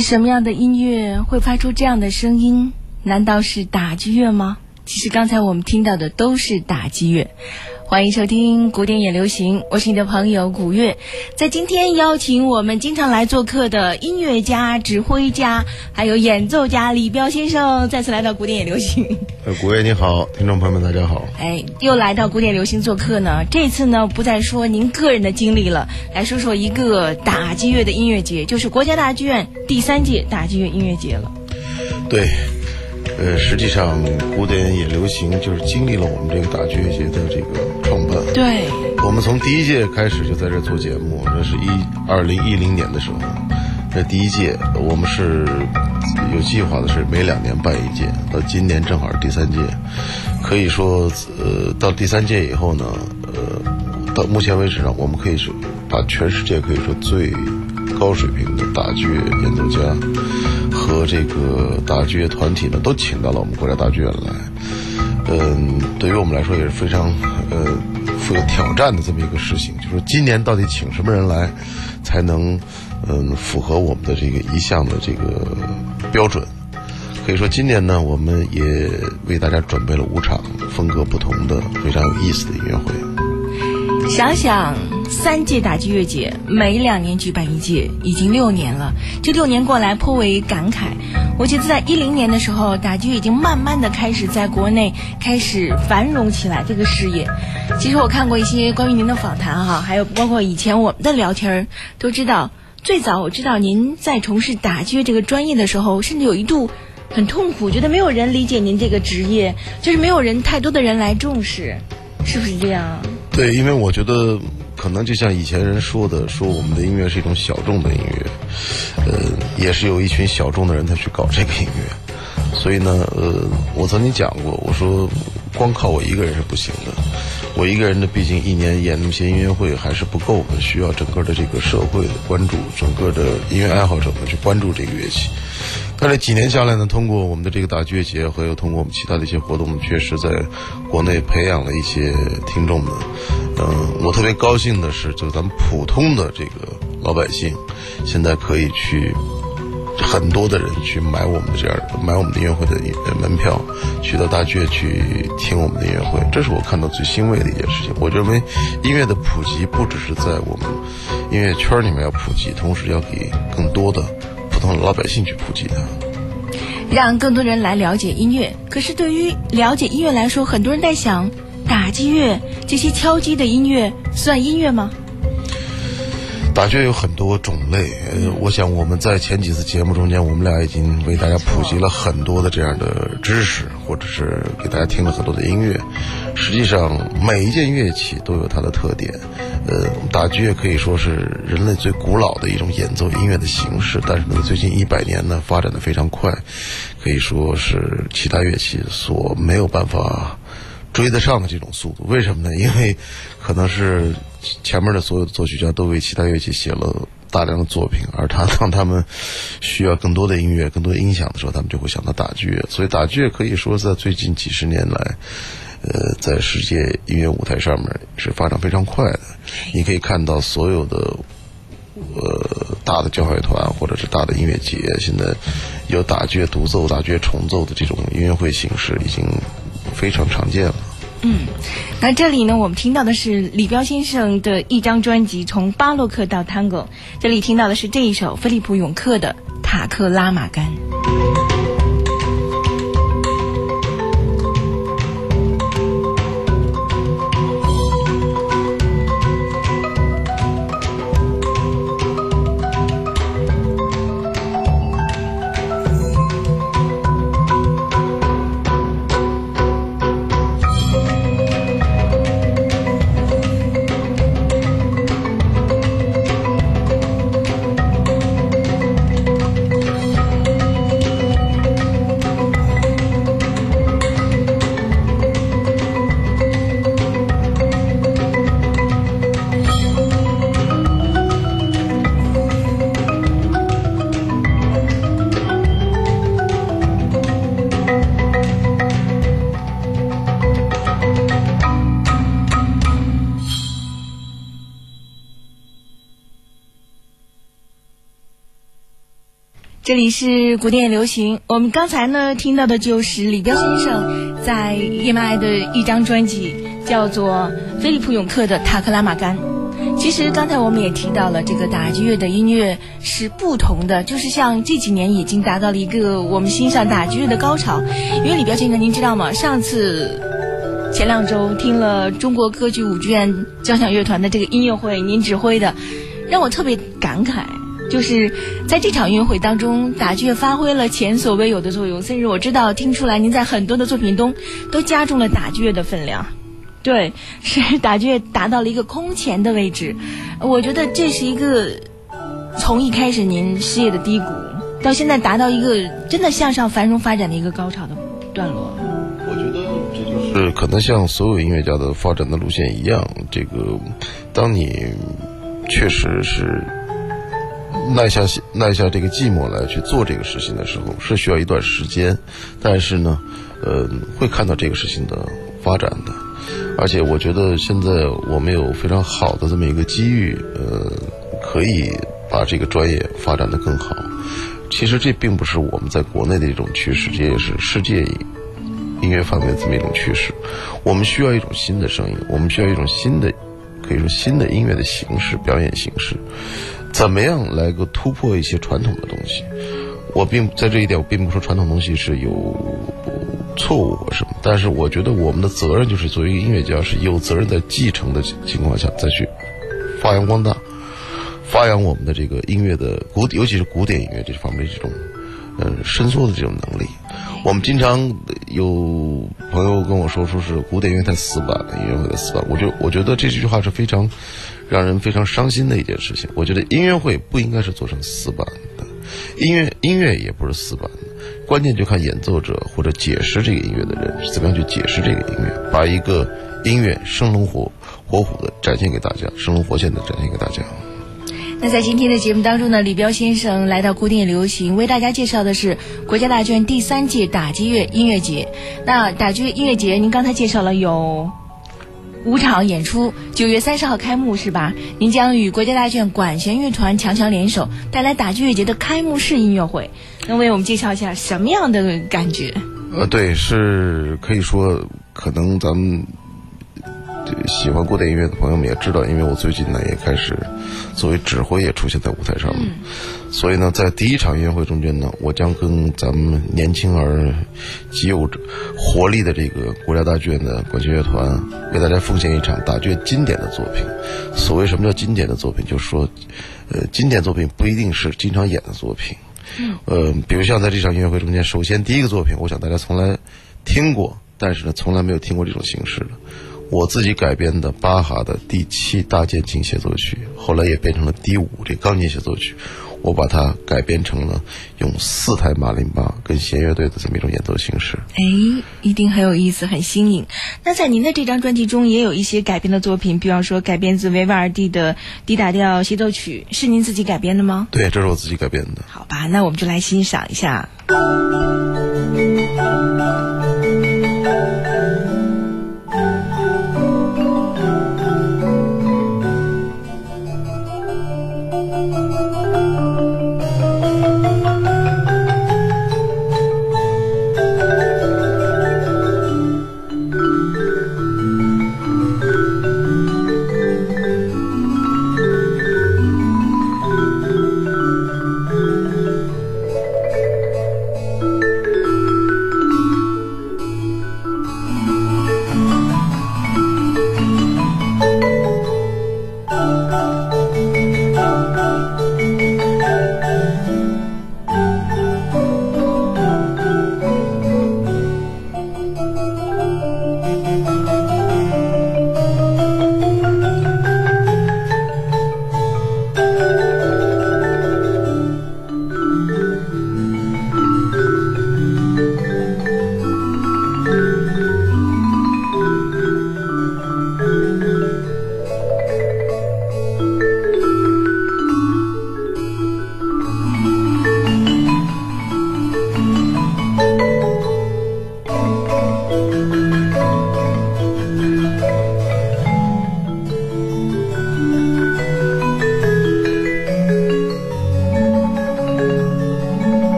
是什么样的音乐会发出这样的声音？难道是打击乐吗？其实刚才我们听到的都是打击乐。欢迎收听古典也流行，我是你的朋友古月。在今天邀请我们经常来做客的音乐家、指挥家，还有演奏家李彪先生再次来到古典也流行。呃，古月你好，听众朋友们大家好。哎，又来到古典流行做客呢。这次呢，不再说您个人的经历了，来说说一个打击乐的音乐节，就是国家大剧院第三届打击乐音乐节了。对。呃，实际上古典也流行，就是经历了我们这个打击乐节的这个创办。对，我们从第一届开始就在这做节目，那是一二零一零年的时候，这第一届我们是有计划的，是每两年办一届，到今年正好是第三届，可以说，呃，到第三届以后呢，呃，到目前为止呢，我们可以说把全世界可以说最高水平的打击乐演奏家。和这个大剧院团体呢，都请到了我们国家大剧院来。嗯，对于我们来说也是非常呃富有挑战的这么一个事情，就是今年到底请什么人来，才能嗯符合我们的这个一项的这个标准。可以说今年呢，我们也为大家准备了五场风格不同的、非常有意思的音乐会。想想三届打击乐节，每两年举办一届，已经六年了。这六年过来颇为感慨。我记得在一零年的时候，打击乐已经慢慢的开始在国内开始繁荣起来。这个事业，其实我看过一些关于您的访谈哈，还有包括以前我们的聊天儿都知道，最早我知道您在从事打击乐这个专业的时候，甚至有一度很痛苦，觉得没有人理解您这个职业，就是没有人太多的人来重视，是不是这样？对，因为我觉得可能就像以前人说的，说我们的音乐是一种小众的音乐，呃，也是有一群小众的人才去搞这个音乐，所以呢，呃，我曾经讲过，我说光靠我一个人是不行的。我一个人呢，毕竟一年演那么些音乐会还是不够的，需要整个的这个社会的关注，整个的音乐爱好者们去关注这个乐器。但是几年下来呢，通过我们的这个打击乐节，还有通过我们其他的一些活动，确实在国内培养了一些听众们。嗯，我特别高兴的是，就是咱们普通的这个老百姓，现在可以去。很多的人去买我们的这样买我们的音乐会的门票，去到大剧院去听我们的音乐会，这是我看到最欣慰的一件事情。我认为音乐的普及不只是在我们音乐圈里面要普及，同时要给更多的普通的老百姓去普及它，让更多人来了解音乐。可是对于了解音乐来说，很多人在想，打击乐这些敲击的音乐算音乐吗？打击有很多种类，我想我们在前几次节目中间，我们俩已经为大家普及了很多的这样的知识，或者是给大家听了很多的音乐。实际上，每一件乐器都有它的特点。呃，打击乐可以说是人类最古老的一种演奏音乐的形式，但是呢，最近一百年呢，发展的非常快，可以说是其他乐器所没有办法。追得上的这种速度，为什么呢？因为可能是前面的所有的作曲家都为其他乐器写了大量的作品，而他当他们需要更多的音乐、更多的音响的时候，他们就会想到打击乐。所以打击乐可以说在最近几十年来，呃，在世界音乐舞台上面是发展非常快的。你可以看到所有的呃大的交响乐团或者是大的音乐节，现在有打击乐独奏、打击乐重奏的这种音乐会形式已经。非常常见了。嗯，那这里呢，我们听到的是李彪先生的一张专辑《从巴洛克到 Tango》，这里听到的是这一首菲利普永克的《塔克拉玛干》。这里是古典流行，我们刚才呢听到的就是李彪先生在 EMI 的一张专辑，叫做菲利普永克的《塔克拉玛干》。其实刚才我们也提到了，这个打击乐的音乐是不同的，就是像这几年已经达到了一个我们欣赏打击乐的高潮。因为李彪先生，您知道吗？上次前两周听了中国歌剧舞剧院交响乐团的这个音乐会，您指挥的，让我特别感慨。就是在这场音乐会当中，打击乐发挥了前所未有的作用。甚至我知道，听出来您在很多的作品中都加重了打击乐的分量。对，是打击乐达到了一个空前的位置。我觉得这是一个从一开始您事业的低谷，到现在达到一个真的向上繁荣发展的一个高潮的段落。我觉得这就是可能像所有音乐家的发展的路线一样，这个当你确实是。耐下耐下这个寂寞来去做这个事情的时候，是需要一段时间，但是呢，呃，会看到这个事情的发展的。而且我觉得现在我们有非常好的这么一个机遇，呃，可以把这个专业发展的更好。其实这并不是我们在国内的一种趋势，这也是世界音乐方面这么一种趋势。我们需要一种新的声音，我们需要一种新的，可以说新的音乐的形式、表演形式。怎么样来个突破一些传统的东西？我并在这一点，我并不说传统东西是有错误或什么，但是我觉得我们的责任就是作为一个音乐家，是有责任在继承的情况下再去发扬光大，发扬我们的这个音乐的古，尤其是古典音乐这方面这种嗯伸缩的这种能力。我们经常有朋友跟我说，说是古典音乐太死板了，音乐会太死板。我就我觉得这句话是非常。让人非常伤心的一件事情，我觉得音乐会不应该是做成死板的，音乐音乐也不是死板的。关键就看演奏者或者解释这个音乐的人是怎么样去解释这个音乐，把一个音乐生龙活活虎的展现给大家，生龙活现的展现给大家。那在今天的节目当中呢，李彪先生来到古典流行，为大家介绍的是国家大剧院第三届打击乐音乐节。那打击乐音乐节，您刚才介绍了有五场演出，九月三十号开幕是吧？您将与国家大剧院管弦乐团强强联手，带来打击乐节的开幕式音乐会。能为我们介绍一下什么样的感觉？呃，对，是可以说，可能咱们。喜欢古典音乐的朋友们也知道，因为我最近呢也开始作为指挥也出现在舞台上面，所以呢，在第一场音乐会中间呢，我将跟咱们年轻而极有活力的这个国家大剧院的管弦乐团，为大家奉献一场大剧经典的作品。所谓什么叫经典的作品，就是说，呃，经典作品不一定是经常演的作品。呃，比如像在这场音乐会中间，首先第一个作品，我想大家从来听过，但是呢，从来没有听过这种形式的。我自己改编的巴哈的第七大键琴协奏曲，后来也变成了第五这钢琴协奏曲。我把它改编成了用四台马林巴跟弦乐队的这么一种演奏形式。哎，一定很有意思，很新颖。那在您的这张专辑中，也有一些改编的作品，比方说改编自维瓦尔第的 D 大调协奏曲，是您自己改编的吗？对，这是我自己改编的。好吧，那我们就来欣赏一下。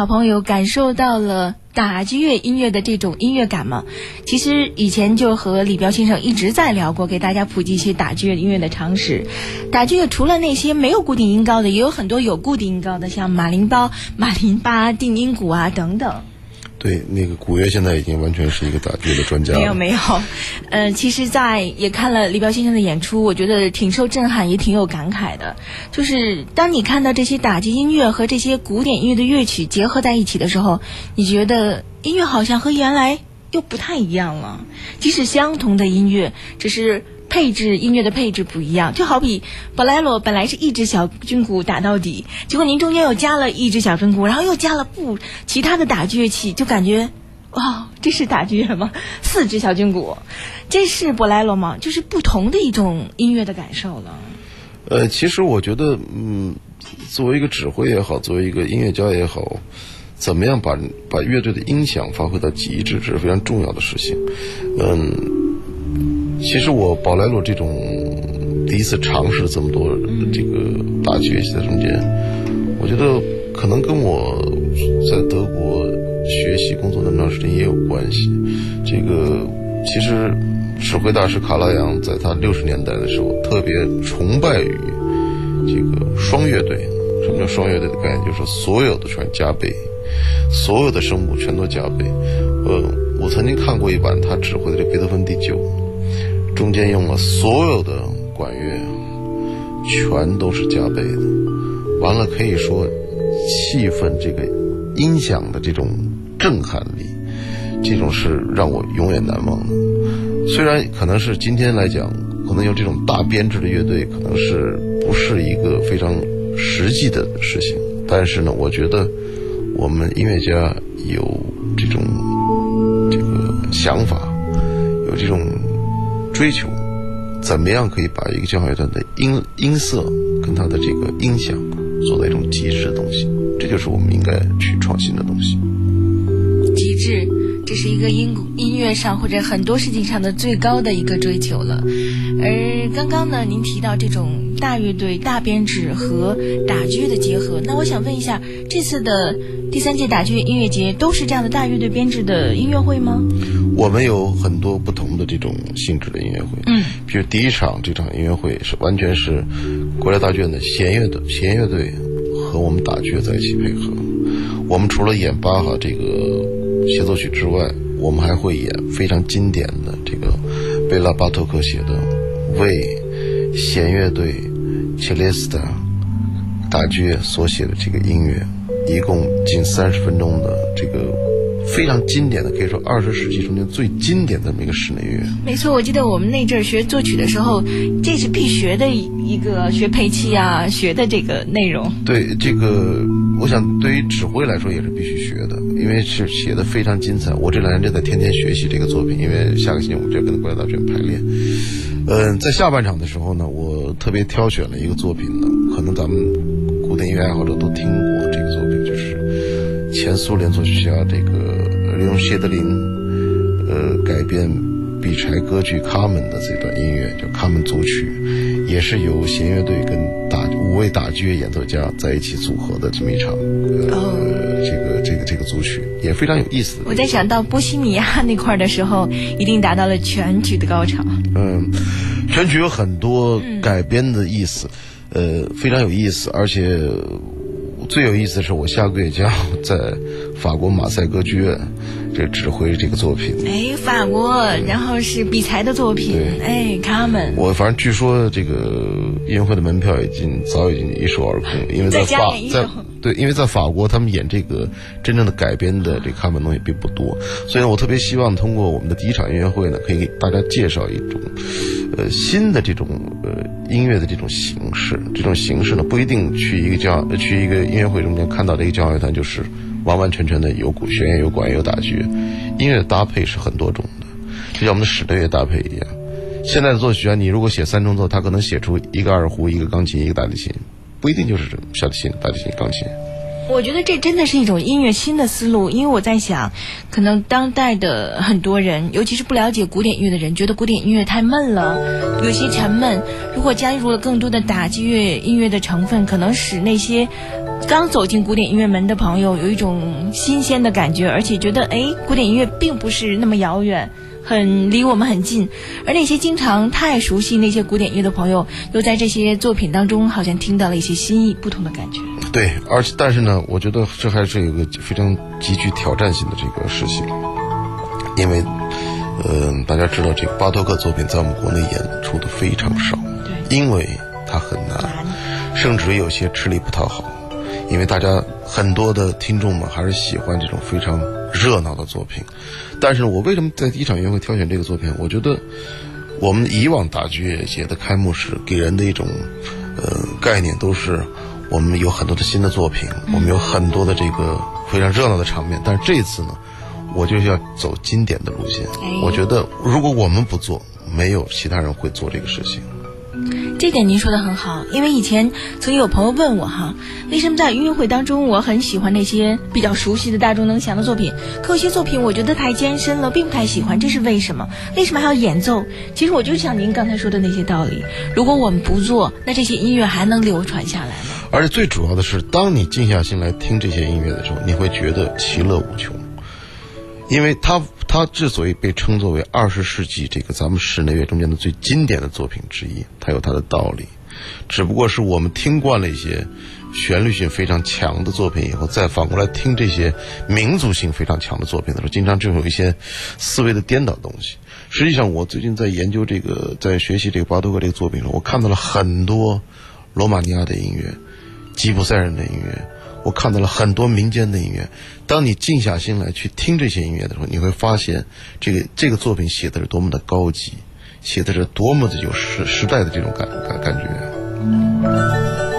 好朋友，感受到了打击乐音乐的这种音乐感吗？其实以前就和李彪先生一直在聊过，给大家普及一些打击乐音乐的常识。打击乐除了那些没有固定音高的，也有很多有固定音高的，像马林包、马林巴、定音鼓啊等等。对，那个古乐现在已经完全是一个打击的专家。没有没有，嗯，其实，在也看了李彪先生的演出，我觉得挺受震撼，也挺有感慨的。就是当你看到这些打击音乐和这些古典音乐的乐曲结合在一起的时候，你觉得音乐好像和原来又不太一样了。即使相同的音乐，只是配置音乐的配置不一样。就好比宝莱罗本来是一支小军鼓打到底，结果您中间又加了一支小军鼓，然后又加了不其他的打击乐器，就感觉哇，这是打击乐吗？四支小军鼓，这是宝莱罗吗？就是不同的一种音乐的感受了。呃，其实我觉得，嗯，作为一个指挥也好，作为一个音乐家也好，怎么样把把乐队的音响发挥到极致，这是非常重要的事情。嗯，其实我宝莱罗这种第一次尝试这么多这个打击乐器在中间，我觉得可能跟我在德国学习工作那么长时间也有关系。这个其实。指挥大师卡拉扬在他六十年代的时候特别崇拜于这个双乐队。什么叫双乐队的概念？就是所有的全加倍，所有的声部全都加倍。呃，我曾经看过一版他指挥的这贝多芬第九，中间用了所有的管乐，全都是加倍的。完了，可以说气氛这个音响的这种震撼力，这种是让我永远难忘的。虽然可能是今天来讲，可能有这种大编制的乐队，可能是不是一个非常实际的事情，但是呢，我觉得我们音乐家有这种这个想法，有这种追求，怎么样可以把一个交响乐团的音音色跟它的这个音响做到一种极致的东西，这就是我们应该去创新的东西。极致。这是一个音音乐上或者很多事情上的最高的一个追求了，而刚刚呢，您提到这种大乐队、大编制和打击乐的结合，那我想问一下，这次的第三届打击乐音乐节都是这样的大乐队编制的音乐会吗？我们有很多不同的这种性质的音乐会，嗯，比如第一场这场音乐会是完全是国家大剧院的弦乐的弦乐队和我们打击乐在一起配合，我们除了演巴哈这个。协奏曲之外，我们还会演非常经典的这个贝拉巴托克写的为弦乐队切列斯特大剧所写的这个音乐，一共近三十分钟的这个。非常经典的，可以说二十世纪中间最经典的那个室内乐。没错，我记得我们那阵儿学作曲的时候，这是必学的一个学配器啊，学的这个内容。对这个，我想对于指挥来说也是必须学的，因为是写的非常精彩。我这两天正在天天学习这个作品，因为下个星期我们就要跟国家大剧院排练。嗯，在下半场的时候呢，我特别挑选了一个作品呢，可能咱们古典音乐爱好者都听过这个作品，就是前苏联作曲家这个。利用谢德林，呃，改编比柴歌剧《卡门》的这段音乐，叫《卡门组曲》，也是由弦乐队跟打五位打击乐演奏家在一起组合的这么一场，呃，这个这个这个组曲也非常有意思。我在想到波西米亚那块的时候，一定达到了全曲的高潮。嗯，全曲有很多改编的意思，呃，非常有意思，而且。最有意思的是，我下个月将在法国马赛歌剧院这指挥这个作品。哎，法国，然后是比才的作品。对，哎，卡门。我反正据说这个音乐会的门票已经早已经一售而空，因为在法在对，因为在法国他们演这个真正的改编的这卡门东西并不多，所以我特别希望通过我们的第一场音乐会呢，可以给大家介绍一种。呃，新的这种呃音乐的这种形式，这种形式呢，不一定去一个教去一个音乐会中间看到的一个交响乐团就是完完全全的有古弦乐、有管乐、有打击乐。音乐的搭配是很多种的，就像我们的室内乐搭配一样。现在的作曲家，你如果写三重奏，他可能写出一个二胡、一个钢琴、一个大提琴，不一定就是小提琴、大提琴、钢琴。我觉得这真的是一种音乐新的思路，因为我在想，可能当代的很多人，尤其是不了解古典音乐的人，觉得古典音乐太闷了，有些沉闷。如果加入了更多的打击乐音乐的成分，可能使那些刚走进古典音乐门的朋友有一种新鲜的感觉，而且觉得哎，古典音乐并不是那么遥远。很离我们很近，而那些经常太熟悉那些古典乐的朋友，又在这些作品当中好像听到了一些新意、不同的感觉。对，而且但是呢，我觉得这还是有个非常极具挑战性的这个事情，因为，嗯，大家知道这个巴托克作品在我们国内演出的非常少，对，因为它很难，甚至有些吃力不讨好，因为大家很多的听众们还是喜欢这种非常热闹的作品。但是我为什么在第一场音乐会挑选这个作品？我觉得我们以往打击乐节的开幕式给人的一种呃概念都是我们有很多的新的作品，我们有很多的这个非常热闹的场面。但是这次呢，我就要走经典的路线。我觉得如果我们不做，没有其他人会做这个事情。这点您说的很好，因为以前曾经有朋友问我哈，为什么在音乐会当中我很喜欢那些比较熟悉的大众能详的作品，可有些作品我觉得太艰深了，并不太喜欢，这是为什么？为什么还要演奏？其实我就像您刚才说的那些道理，如果我们不做，那这些音乐还能流传下来吗？而且最主要的是，当你静下心来听这些音乐的时候，你会觉得其乐无穷，因为它。它之所以被称作为二十世纪这个咱们室内乐中间的最经典的作品之一，它有它的道理。只不过是我们听惯了一些旋律性非常强的作品以后，再反过来听这些民族性非常强的作品的时候，经常就有一些思维的颠倒东西。实际上，我最近在研究这个，在学习这个巴托克这个作品中，我看到了很多罗马尼亚的音乐、吉普赛人的音乐。我看到了很多民间的音乐，当你静下心来去听这些音乐的时候，你会发现，这个这个作品写的是多么的高级，写的是多么的有时时代的这种感感感觉。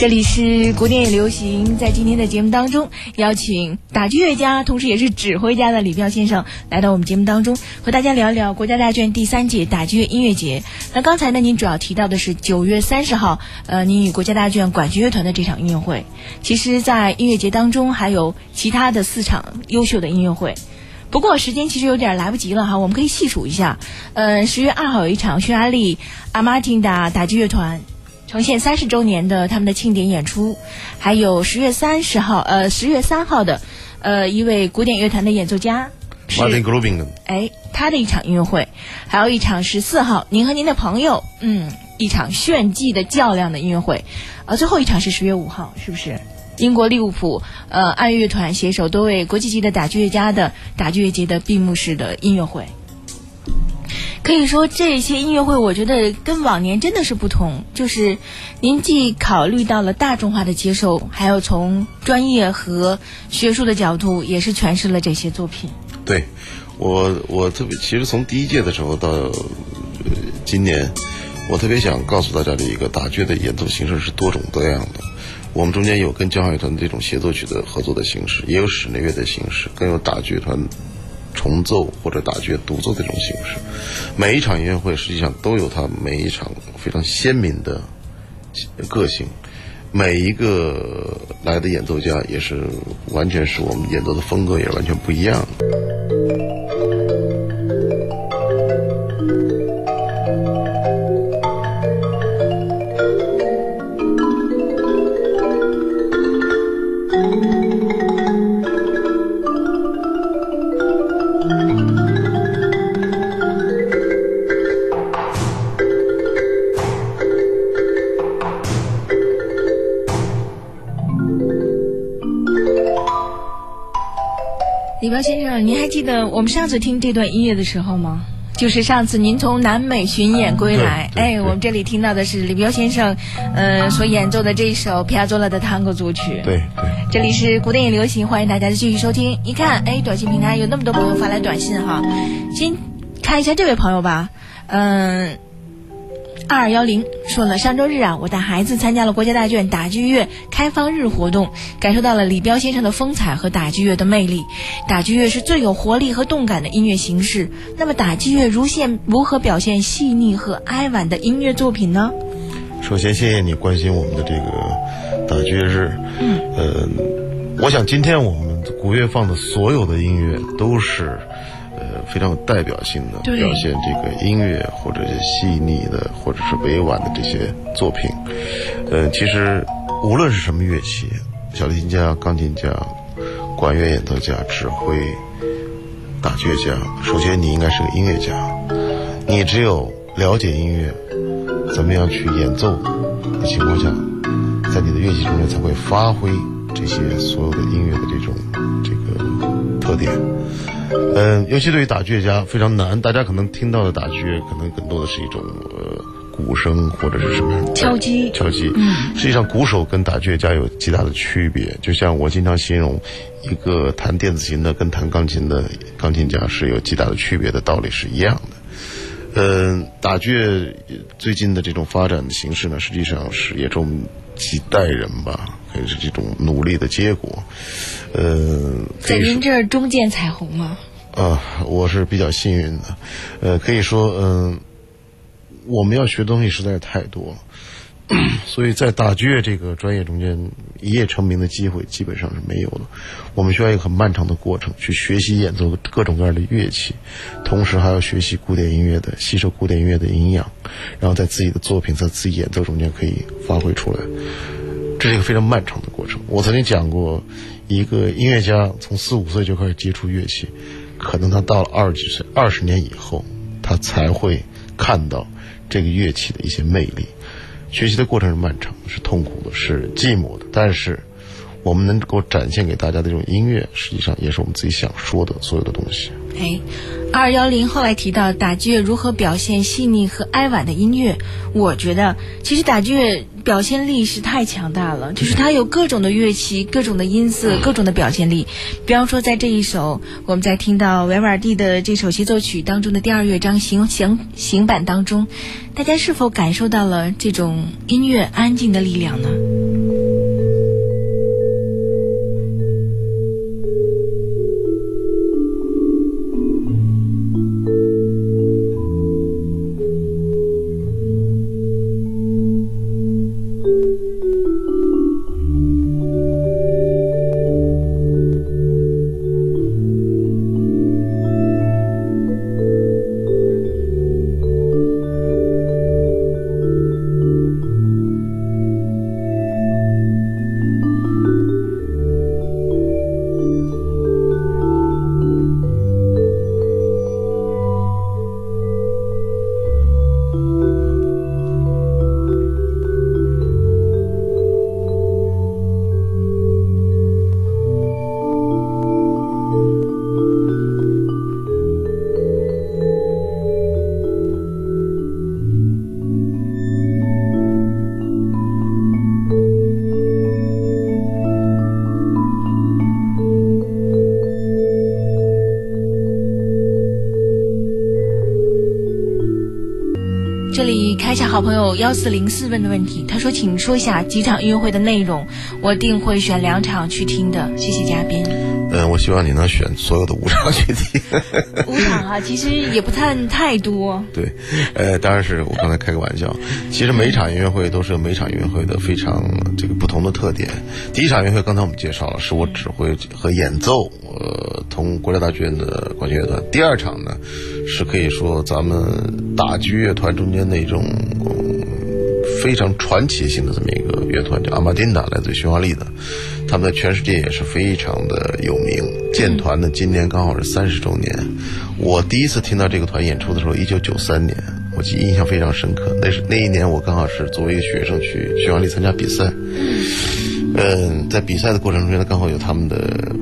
这里是古典也流行，在今天的节目当中，邀请打击乐家，同时也是指挥家的李彪先生来到我们节目当中，和大家聊一聊国家大剧院第三届打击乐音乐节。那刚才呢，您主要提到的是九月三十号，呃，您与国家大剧院管弦乐团的这场音乐会。其实，在音乐节当中还有其他的四场优秀的音乐会，不过时间其实有点来不及了哈，我们可以细数一下。呃，十月二号有一场匈牙利阿马丁的打击乐团。呈现三十周年的他们的庆典演出，还有十月三十号，呃，十月三号的，呃，一位古典乐团的演奏家，Martin Grubin，哎，他的一场音乐会，还有一场十四号，您和您的朋友，嗯，一场炫技的较量的音乐会，呃，最后一场是十月五号，是不是？英国利物浦，呃，爱乐团携手多位国际级的打击乐家的打击乐节的闭幕式的音乐会。可以说这些音乐会，我觉得跟往年真的是不同。就是您既考虑到了大众化的接受，还有从专业和学术的角度，也是诠释了这些作品。对，我我特别其实从第一届的时候到今年，我特别想告诉大家的一个打剧的演奏形式是多种多样的。我们中间有跟交响乐团这种协奏曲的合作的形式，也有室内乐的形式，更有打剧团。重奏或者打绝独奏的这种形式，每一场音乐会实际上都有它每一场非常鲜明的个性，每一个来的演奏家也是完全是我们演奏的风格也是完全不一样的。先生，您还记得我们上次听这段音乐的时候吗？就是上次您从南美巡演归来，哎，我们这里听到的是李彪先生，呃，所演奏的这首皮亚佐拉的探戈组曲。对对，这里是古典也流行，欢迎大家继续收听。一看，哎，短信平台有那么多朋友发来短信哈，先看一下这位朋友吧，嗯。二二幺零说了，上周日啊，我带孩子参加了国家大剧院打击乐开放日活动，感受到了李彪先生的风采和打击乐的魅力。打击乐是最有活力和动感的音乐形式。那么，打击乐如现如何表现细腻和哀婉的音乐作品呢？首先，谢谢你关心我们的这个打击乐日。嗯，呃，我想今天我们古乐放的所有的音乐都是。呃，非常有代表性的表现这个音乐，或者是细腻的，或者是委婉的这些作品。呃，其实无论是什么乐器，小提琴家、钢琴家、管乐演奏家、指挥、打击乐家，首先你应该是个音乐家。你只有了解音乐，怎么样去演奏的情况下，在你的乐器中间才会发挥这些所有的音乐的这种这个特点。嗯，尤其对于打击乐家非常难。大家可能听到的打击乐，可能更多的是一种呃鼓声或者是什么敲击。敲击。嗯。实际上，鼓手跟打击乐家有极大的区别。就像我经常形容，一个弹电子琴的跟弹钢琴的钢琴家是有极大的区别的道理是一样的。嗯，打击乐最近的这种发展的形式呢，实际上是也是我们几代人吧，可以是这种努力的结果。呃，在您这儿终见彩虹吗？啊，我是比较幸运的，呃，可以说，嗯，我们要学东西实在是太多了，所以在打击乐这个专业中间，一夜成名的机会基本上是没有的。我们需要一个很漫长的过程，去学习演奏各种各样的乐器，同时还要学习古典音乐的，吸收古典音乐的营养，然后在自己的作品在自己演奏中间可以发挥出来。这是一个非常漫长的过程。我曾经讲过，一个音乐家从四五岁就开始接触乐器，可能他到了二十几岁、二十年以后，他才会看到这个乐器的一些魅力。学习的过程是漫长的、是痛苦的、是寂寞的，但是我们能够展现给大家的这种音乐，实际上也是我们自己想说的所有的东西。哎，二幺零后来提到打击乐如何表现细腻和哀婉的音乐，我觉得其实打击乐表现力是太强大了，就是它有各种的乐器、各种的音色、各种的表现力。比方说，在这一首我们在听到维瓦尔第的这首协奏曲当中的第二乐章行行行版当中，大家是否感受到了这种音乐安静的力量呢？好朋友幺四零四问的问题，他说：“请说一下几场音乐会的内容，我定会选两场去听的。”谢谢嘉宾。嗯，我希望你能选所有的五场去听。五场啊，其实也不算太多。对，呃，当然是我刚才开个玩笑。其实每一场音乐会都是有每场音乐会的非常这个不同的特点。第一场音乐会刚才我们介绍了，是我指挥和演奏，呃，同国家大剧院的管弦乐团。第二场呢，是可以说咱们打击乐团中间的一种。非常传奇性的这么一个乐团叫阿玛丁达，来自匈牙利的，他们在全世界也是非常的有名。建团呢，今年刚好是三十周年。我第一次听到这个团演出的时候，一九九三年，我记印象非常深刻。那是那一年，我刚好是作为一个学生去匈牙利参加比赛。嗯，在比赛的过程中间呢，刚好有他们的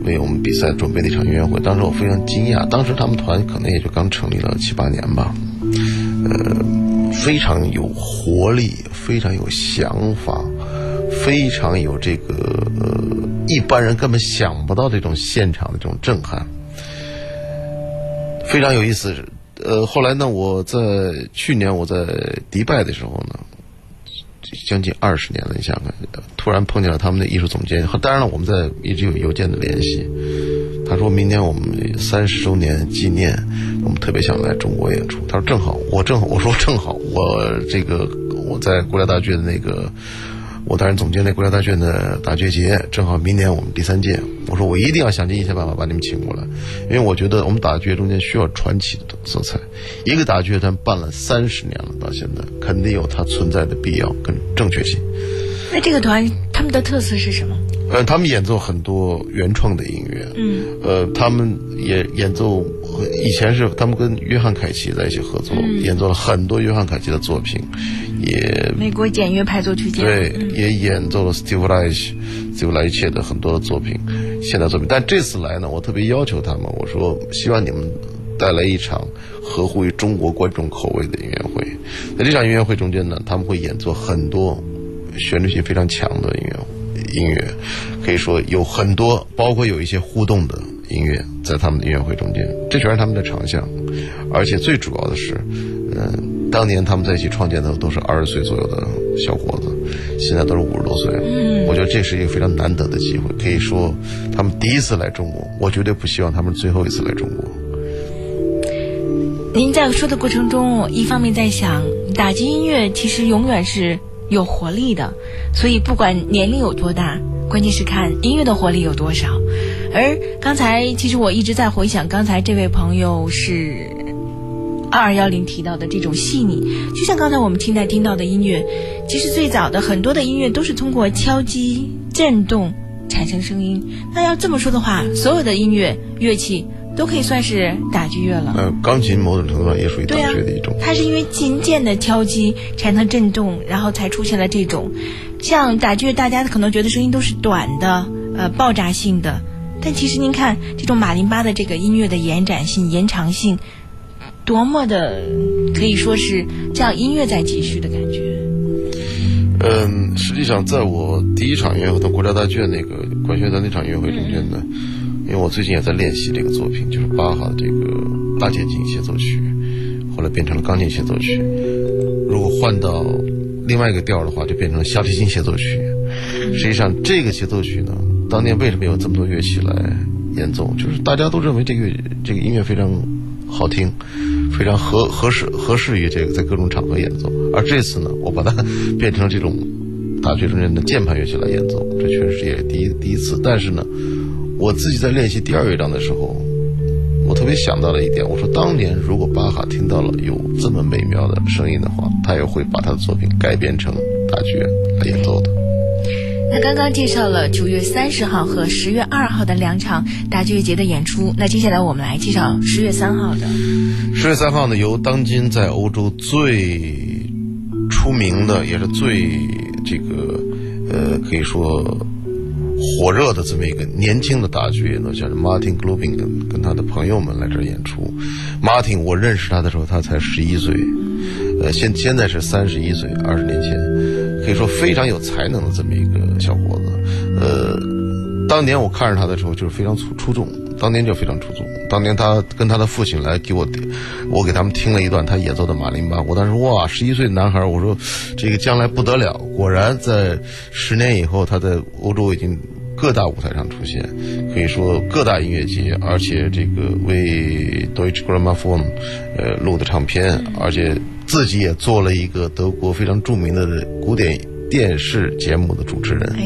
为我们比赛准备的一场音乐会。当时我非常惊讶，当时他们团可能也就刚成立了七八年吧，呃，非常有活力，非常有想法，非常有这个呃一般人根本想不到这种现场的这种震撼，非常有意思。呃，后来呢，我在去年我在迪拜的时候呢。将近二十年了，你想想，突然碰见了他们的艺术总监。当然了，我们在一直有邮件的联系。他说明年我们三十周年纪念，我们特别想来中国演出。他说正好，我正好，我说正好，我这个我在国家大剧的那个。我担任总监的国家大剧院的大剧节，正好明年我们第三届。我说我一定要想尽一切办法把你们请过来，因为我觉得我们打剧院中间需要传奇的色彩。一个大剧团办了三十年了，到现在肯定有它存在的必要跟正确性。那这个团他们的特色是什么？呃，他们演奏很多原创的音乐。嗯。呃，他们也演奏。以前是他们跟约翰凯奇在一起合作，演奏了很多约翰凯奇的作品，也美国简约派作曲家对，也演奏了 Steve Reich、Steve Reich 的很多的作品，现代作品。但这次来呢，我特别要求他们，我说希望你们带来一场合乎于中国观众口味的音乐会。在这场音乐会中间呢，他们会演奏很多旋律性非常强的音乐音乐，可以说有很多，包括有一些互动的。音乐在他们的音乐会中间，这全是他们的长项，而且最主要的是，嗯，当年他们在一起创建的都是二十岁左右的小伙子，现在都是五十多岁。嗯，我觉得这是一个非常难得的机会，可以说他们第一次来中国，我绝对不希望他们最后一次来中国。您在说的过程中，一方面在想，打击音乐其实永远是有活力的，所以不管年龄有多大，关键是看音乐的活力有多少。而刚才，其实我一直在回想，刚才这位朋友是二二幺零提到的这种细腻，就像刚才我们现在听到的音乐，其实最早的很多的音乐都是通过敲击、震动产生声音。那要这么说的话，所有的音乐乐器都可以算是打击乐了。呃，钢琴某种程度上也属于打击乐的一种。它是因为琴键的敲击产生震动，然后才出现了这种，像打击乐，大家可能觉得声音都是短的，呃，爆炸性的。但其实您看，这种马林巴的这个音乐的延展性、延长性，多么的可以说是叫音乐在继续的感觉。嗯，实际上，在我第一场音乐会到国家大剧院那个管弦的那场音乐会中间呢，因为我最近也在练习这个作品，就是巴哈的这个大键琴协奏曲，后来变成了钢琴协奏曲。如果换到另外一个调的话，就变成了小提琴协奏曲。实际上，这个协奏曲呢。当年为什么有这么多乐器来演奏？就是大家都认为这个这个音乐非常好听，非常合合适合适于这个在各种场合演奏。而这次呢，我把它变成这种大学中间的键盘乐器来演奏，这确实是也第一第一次。但是呢，我自己在练习第二乐章的时候，我特别想到了一点，我说当年如果巴哈听到了有这么美妙的声音的话，他也会把他的作品改编成大剧来演奏的。那刚刚介绍了九月三十号和十月二号的两场大剧院节的演出，那接下来我们来介绍十月三号的。十月三号呢，由当今在欧洲最出名的，也是最这个呃，可以说火热的这么一个年轻的大剧院呢，叫 Martin Globin 跟跟他的朋友们来这儿演出。Martin，我认识他的时候，他才十一岁，呃，现现在是三十一岁，二十年前。可以说非常有才能的这么一个小伙子，呃，当年我看着他的时候就是非常出出众，当年就非常出众。当年他跟他的父亲来给我，我给他们听了一段他演奏的马林巴，我当时哇，十一岁的男孩，我说这个将来不得了。果然在十年以后，他在欧洲已经各大舞台上出现，可以说各大音乐节，而且这个为 Deutsche Grammophon 呃录的唱片，而且。自己也做了一个德国非常著名的古典电视节目的主持人，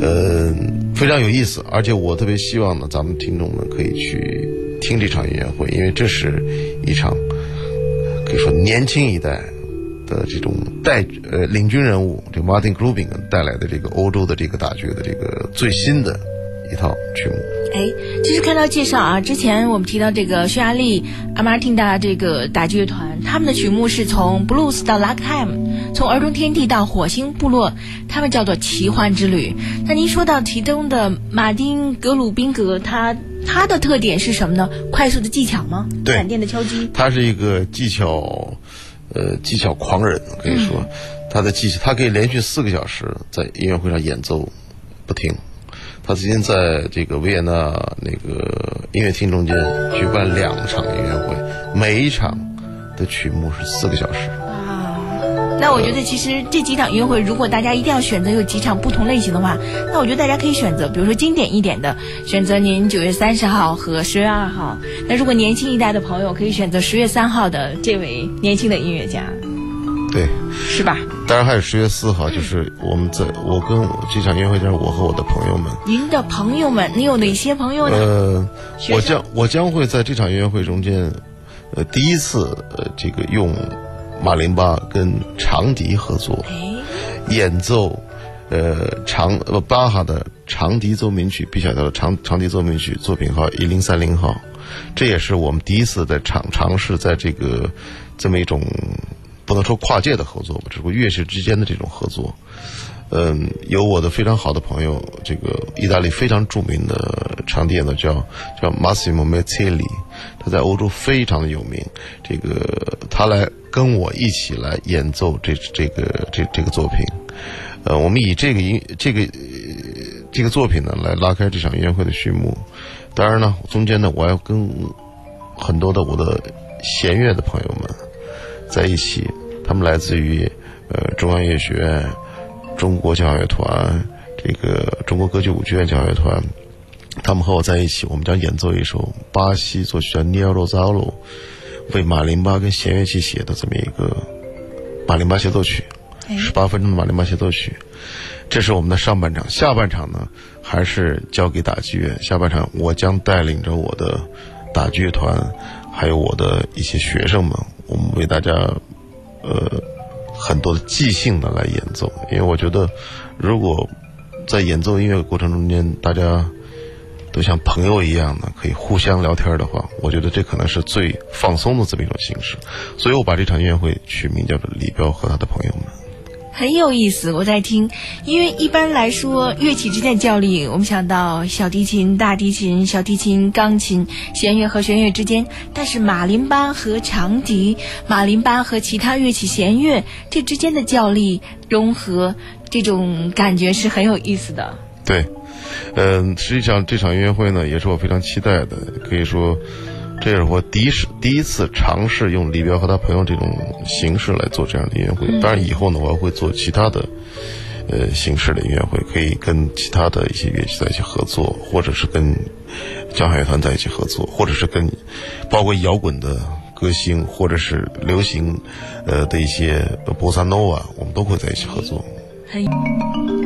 呃，非常有意思。而且我特别希望呢，咱们听众们可以去听这场音乐会，因为这是一场可以说年轻一代的这种带呃领军人物，这 Martin Grubin 带来的这个欧洲的这个大剧的这个最新的一套曲目。哎，其实看到介绍啊，之前我们提到这个匈牙利阿马尔汀达这个打击乐团，他们的曲目是从 blues 到 lagtime，，从儿童天地到火星部落，他们叫做奇幻之旅。那您说到其中的马丁格鲁宾格，他他的特点是什么呢？快速的技巧吗？对闪电的敲击。他是一个技巧，呃，技巧狂人，可以说，他的技巧，他可以连续四个小时在音乐会上演奏不停。他最近在这个维也纳那个音乐厅中间举办两场音乐会，每一场的曲目是四个小时。啊，那我觉得其实这几场音乐会，如果大家一定要选择有几场不同类型的话，那我觉得大家可以选择，比如说经典一点的，选择您九月三十号和十月二号。那如果年轻一代的朋友，可以选择十月三号的这位年轻的音乐家，对，是吧？当然还有十月四号，就是我们在我跟这场音乐会就是，我和我的朋友们。您的朋友们，你有哪些朋友呢？呃，我将我将会在这场音乐会中间，呃，第一次呃，这个用马林巴跟长笛合作哎，演奏，呃，长呃巴哈的长笛奏鸣曲，B 小调的长长笛奏鸣曲作品号一零三零号，这也是我们第一次在尝尝试在这个这么一种不能说跨界的合作吧，只不过乐器之间的这种合作。嗯，有我的非常好的朋友，这个意大利非常著名的长笛演奏叫叫 Massimo Mazzelli，他在欧洲非常的有名。这个他来跟我一起来演奏这这个这这个作品。呃，我们以这个音这个、这个作品呢来拉开这场音乐会的序幕。当然呢，中间呢我要跟很多的我的弦乐的朋友们在一起，他们来自于呃中央音乐学院。中国交响乐团，这个中国歌剧舞剧院交响乐团，他们和我在一起，我们将演奏一首巴西作曲家尼尔罗扎罗为马林巴跟弦乐器写的这么一个马林巴协奏曲，十八分钟的马林巴协奏曲。这是我们的上半场，下半场呢还是交给打击乐。下半场我将带领着我的打击乐团，还有我的一些学生们，我们为大家，呃。很多的即兴的来演奏，因为我觉得，如果在演奏音乐过程中间，大家都像朋友一样的可以互相聊天的话，我觉得这可能是最放松的这么一种形式。所以我把这场音乐会取名叫做《李彪和他的朋友们》。很有意思，我在听，因为一般来说乐器之间的较力，我们想到小提琴、大提琴、小提琴、钢琴、弦乐和弦乐之间，但是马林巴和长笛、马林巴和其他乐器弦乐这之间的较力融合，这种感觉是很有意思的。对，嗯，实际上这场音乐会呢，也是我非常期待的，可以说。这也是我第一次第一次尝试用李彪和他朋友这种形式来做这样的音乐会。当然，以后呢，我还会做其他的呃形式的音乐会，可以跟其他的一些乐器在一起合作，或者是跟交响乐团在一起合作，或者是跟包括摇滚的歌星，或者是流行呃的一些波萨诺瓦，我们都会在一起合作。很。